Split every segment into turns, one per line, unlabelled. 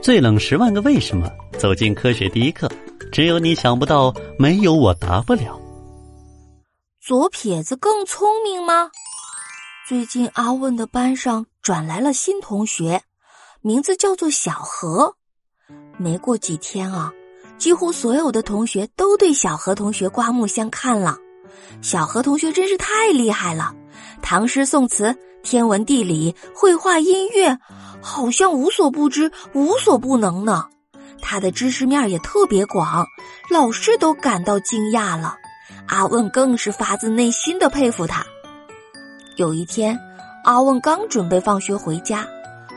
最冷十万个为什么，走进科学第一课。只有你想不到，没有我答不了。
左撇子更聪明吗？最近阿问的班上转来了新同学，名字叫做小何。没过几天啊，几乎所有的同学都对小何同学刮目相看了。小何同学真是太厉害了，唐诗宋词、天文地理、绘画音乐。好像无所不知、无所不能呢。他的知识面也特别广，老师都感到惊讶了。阿问更是发自内心的佩服他。有一天，阿问刚准备放学回家，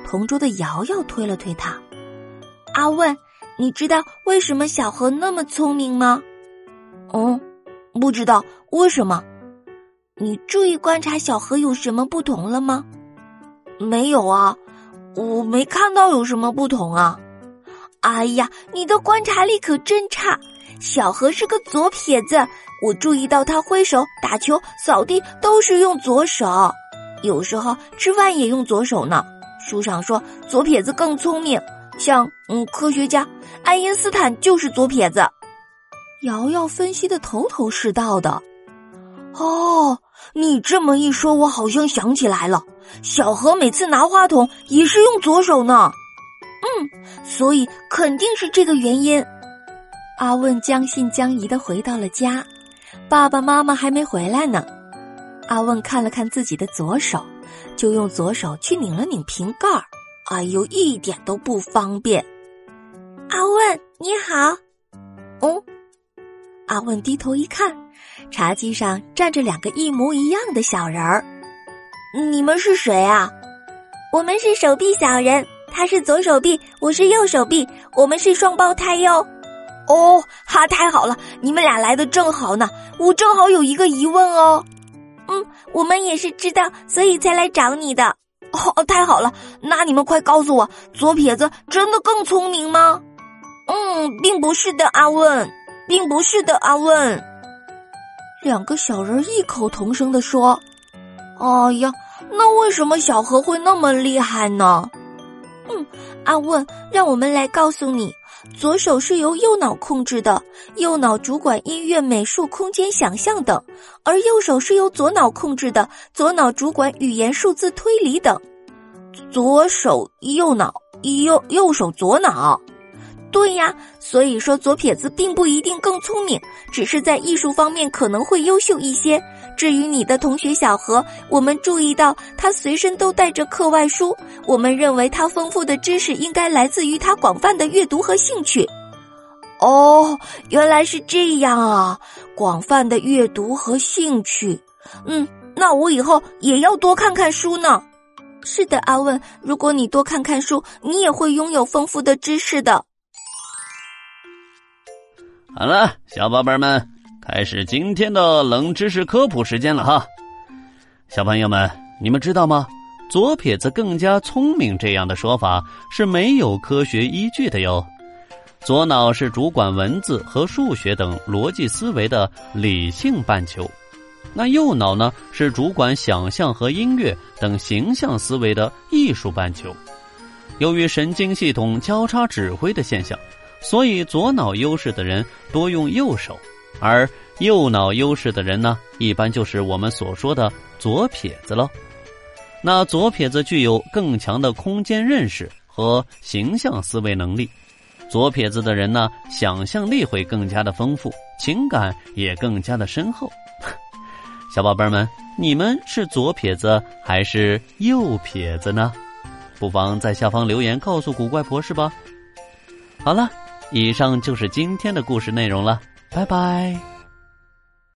同桌的瑶瑶推了推他：“阿问，你知道为什么小何那么聪明吗？”“
嗯，不知道为什么。”“
你注意观察小何有什么不同了吗？”“
没有啊。”我没看到有什么不同啊！
哎呀，你的观察力可真差。小何是个左撇子，我注意到他挥手、打球、扫地都是用左手，有时候吃饭也用左手呢。书上说左撇子更聪明，像嗯，科学家爱因斯坦就是左撇子。
瑶瑶分析的头头是道的。哦，你这么一说，我好像想起来了。小何每次拿话筒也是用左手呢。
嗯，所以肯定是这个原因。阿问将信将疑的回到了家，爸爸妈妈还没回来呢。阿问看了看自己的左手，就用左手去拧了拧瓶盖儿。哎呦，一点都不方便。阿问你好，
哦。
阿问低头一看。茶几上站着两个一模一样的小人儿，
你们是谁啊？
我们是手臂小人，他是左手臂，我是右手臂，我们是双胞胎哟。
哦，哈，太好了，你们俩来的正好呢，我正好有一个疑问哦。
嗯，我们也是知道，所以才来找你的。
哦，太好了，那你们快告诉我，左撇子真的更聪明吗？
嗯，并不是的，阿问，并不是的，阿问。
两个小人异口同声的说：“哎呀，那为什么小何会那么厉害呢？”
嗯，阿问，让我们来告诉你，左手是由右脑控制的，右脑主管音乐、美术、空间想象等；而右手是由左脑控制的，左脑主管语言、数字、推理等。
左手右脑，右右手左脑。
对呀，所以说左撇子并不一定更聪明，只是在艺术方面可能会优秀一些。至于你的同学小何，我们注意到他随身都带着课外书，我们认为他丰富的知识应该来自于他广泛的阅读和兴趣。
哦，原来是这样啊，广泛的阅读和兴趣。嗯，那我以后也要多看看书呢。
是的，阿问，如果你多看看书，你也会拥有丰富的知识的。
好了，小宝贝们，开始今天的冷知识科普时间了哈。小朋友们，你们知道吗？左撇子更加聪明这样的说法是没有科学依据的哟。左脑是主管文字和数学等逻辑思维的理性半球，那右脑呢是主管想象和音乐等形象思维的艺术半球。由于神经系统交叉指挥的现象。所以，左脑优势的人多用右手，而右脑优势的人呢，一般就是我们所说的左撇子喽。那左撇子具有更强的空间认识和形象思维能力，左撇子的人呢，想象力会更加的丰富，情感也更加的深厚。小宝贝们，你们是左撇子还是右撇子呢？不妨在下方留言告诉古怪博士吧。好了。以上就是今天的故事内容了，拜拜。